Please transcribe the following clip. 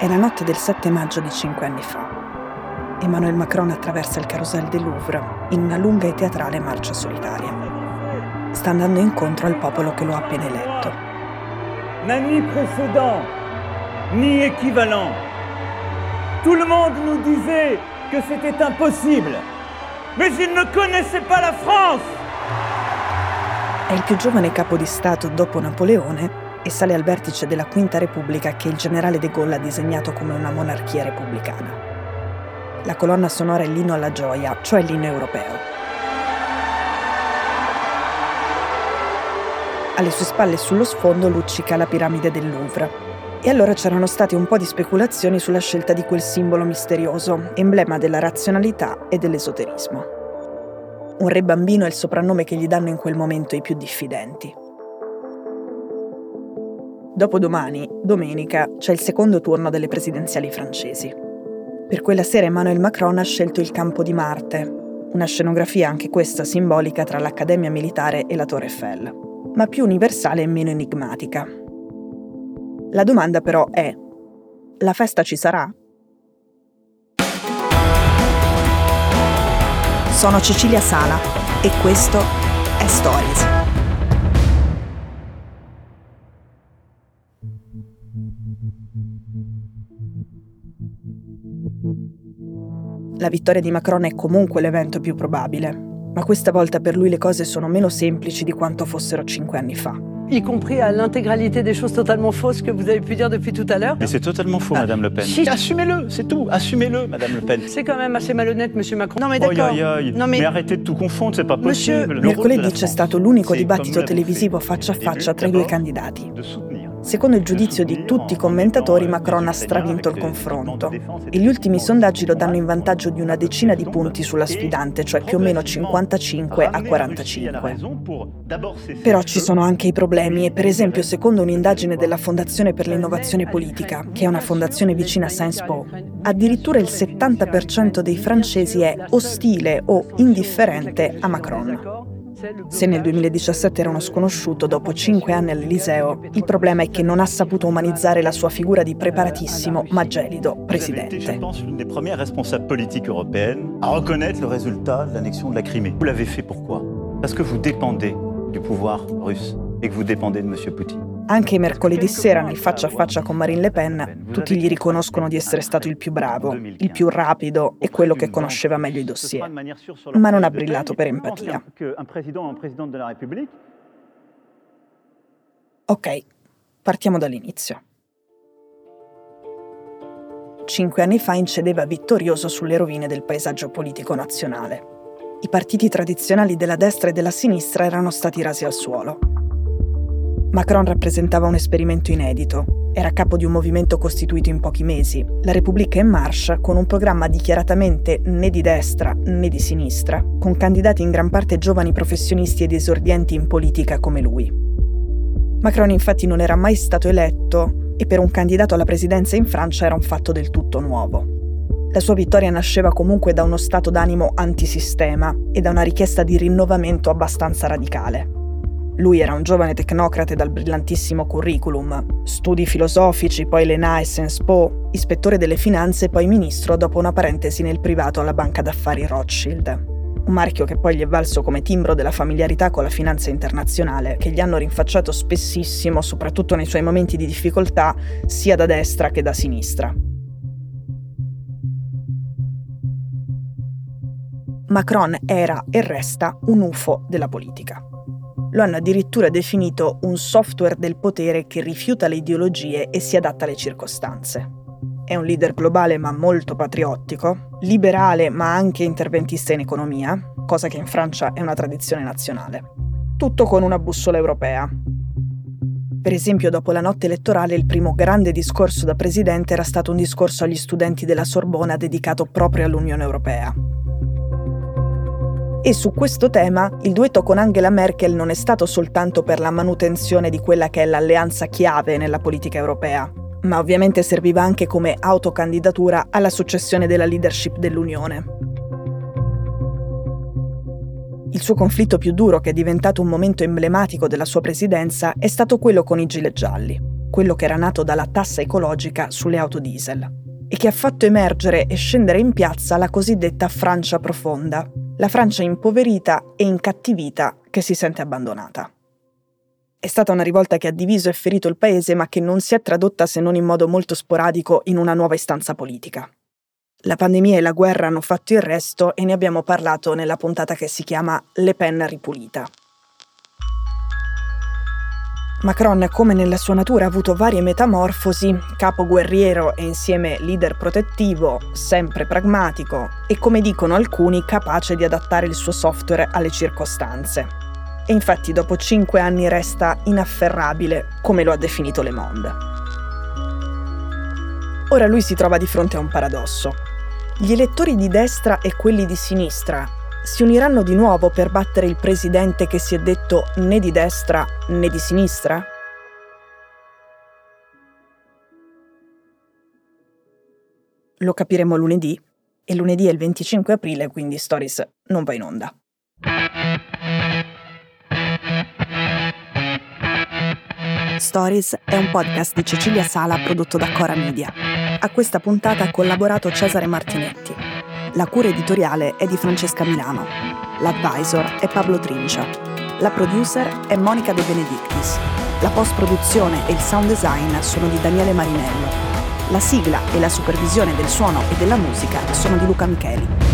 È la notte del 7 maggio di cinque anni fa. Emmanuel Macron attraversa il carousel del Louvre in una lunga e teatrale marcia solitaria. Sta andando incontro al popolo che lo ha appena eletto. N'a ni précédent, ni équivalent. Tout le monde nous disait que c'était impossible. Mais ils ne connaissaient pas la France. È il più giovane capo di Stato dopo Napoleone e sale al vertice della Quinta Repubblica che il generale de Gaulle ha disegnato come una monarchia repubblicana. La colonna sonora è l'inno alla gioia, cioè l'inno europeo. Alle sue spalle sullo sfondo luccica la piramide del Louvre. E allora c'erano state un po' di speculazioni sulla scelta di quel simbolo misterioso, emblema della razionalità e dell'esoterismo. Un re bambino è il soprannome che gli danno in quel momento i più diffidenti. Dopodomani, domenica, c'è il secondo turno delle presidenziali francesi. Per quella sera Emmanuel Macron ha scelto il campo di Marte, una scenografia anche questa simbolica tra l'Accademia Militare e la Torre Eiffel, ma più universale e meno enigmatica. La domanda però è, la festa ci sarà? Sono Cecilia Sala e questo è Stories. La vittoria di Macron è comunque l'evento più probabile, ma questa volta per lui le cose sono meno semplici di quanto fossero cinque anni fa. y compris à l'intégralité des choses totalement fausses que vous avez pu dire depuis tout à l'heure. Mais c'est totalement faux, Ah, Madame Le Pen. si. Assumez-le, c'est tout. Assumez-le, Madame Le Pen. C'est quand même assez malhonnête, Monsieur Macron. Non mais d'accord. Non mais... mais, arrêtez de tout confondre, c'est pas Monsieur- possible. La Mercoledì c'è stato l'unico dibattito televisivo faccia a faccia tra i due candidati. Secondo il giudizio di tutti i commentatori, Macron ha stravinto il confronto e gli ultimi sondaggi lo danno in vantaggio di una decina di punti sulla sfidante, cioè più o meno 55 a 45. Però ci sono anche i problemi e per esempio secondo un'indagine della Fondazione per l'innovazione politica, che è una fondazione vicina a Sciences Po, addirittura il 70% dei francesi è ostile o indifferente a Macron. Se nel 2017 era uno sconosciuto, dopo cinque anni all'Eliseo, il problema è che non ha saputo umanizzare la sua figura di preparatissimo ma gelido presidente. à reconnaître le résultat de l'annexion de la Crimée. Vous l'avez fait pourquoi Parce que vous dépendez du pouvoir russe et que vous dépendez de M. Poutine. Anche mercoledì sera, nel faccia a faccia con Marine Le Pen, tutti gli riconoscono di essere stato il più bravo, il più rapido e quello che conosceva meglio i dossier. Ma non ha brillato per empatia. Ok, partiamo dall'inizio. Cinque anni fa incedeva vittorioso sulle rovine del paesaggio politico nazionale. I partiti tradizionali della destra e della sinistra erano stati rasi al suolo. Macron rappresentava un esperimento inedito. Era capo di un movimento costituito in pochi mesi, la Repubblica in Marcia, con un programma dichiaratamente né di destra né di sinistra, con candidati in gran parte giovani professionisti ed esordienti in politica come lui. Macron infatti non era mai stato eletto e per un candidato alla presidenza in Francia era un fatto del tutto nuovo. La sua vittoria nasceva comunque da uno stato d'animo antisistema e da una richiesta di rinnovamento abbastanza radicale. Lui era un giovane tecnocrate dal brillantissimo curriculum, studi filosofici, poi l'ENA e Sciences Po, ispettore delle finanze e poi ministro dopo una parentesi nel privato alla banca d'affari Rothschild. Un marchio che poi gli è valso come timbro della familiarità con la finanza internazionale, che gli hanno rinfacciato spessissimo, soprattutto nei suoi momenti di difficoltà, sia da destra che da sinistra. Macron era e resta un UFO della politica. Lo hanno addirittura definito un software del potere che rifiuta le ideologie e si adatta alle circostanze. È un leader globale ma molto patriottico, liberale ma anche interventista in economia, cosa che in Francia è una tradizione nazionale. Tutto con una bussola europea. Per esempio, dopo la notte elettorale, il primo grande discorso da presidente era stato un discorso agli studenti della Sorbona dedicato proprio all'Unione Europea. E su questo tema il duetto con Angela Merkel non è stato soltanto per la manutenzione di quella che è l'alleanza chiave nella politica europea, ma ovviamente serviva anche come autocandidatura alla successione della leadership dell'Unione. Il suo conflitto più duro, che è diventato un momento emblematico della sua presidenza, è stato quello con i gilet gialli. quello che era nato dalla tassa ecologica sulle auto diesel, e che ha fatto emergere e scendere in piazza la cosiddetta Francia profonda, la Francia impoverita e incattivita che si sente abbandonata. È stata una rivolta che ha diviso e ferito il paese, ma che non si è tradotta se non in modo molto sporadico in una nuova istanza politica. La pandemia e la guerra hanno fatto il resto e ne abbiamo parlato nella puntata che si chiama Le Pen ripulita. Macron, come nella sua natura, ha avuto varie metamorfosi, capo guerriero e insieme leader protettivo, sempre pragmatico e, come dicono alcuni, capace di adattare il suo software alle circostanze. E infatti dopo cinque anni resta inafferrabile, come lo ha definito Le Monde. Ora lui si trova di fronte a un paradosso. Gli elettori di destra e quelli di sinistra si uniranno di nuovo per battere il presidente che si è detto né di destra né di sinistra? Lo capiremo lunedì e lunedì è il 25 aprile, quindi Stories non va in onda. Stories è un podcast di Cecilia Sala prodotto da Cora Media. A questa puntata ha collaborato Cesare Martinetti. La cura editoriale è di Francesca Milano. L'advisor è Pablo Trincia. La producer è Monica De Benedictis. La post-produzione e il sound design sono di Daniele Marinello. La sigla e la supervisione del suono e della musica sono di Luca Micheli.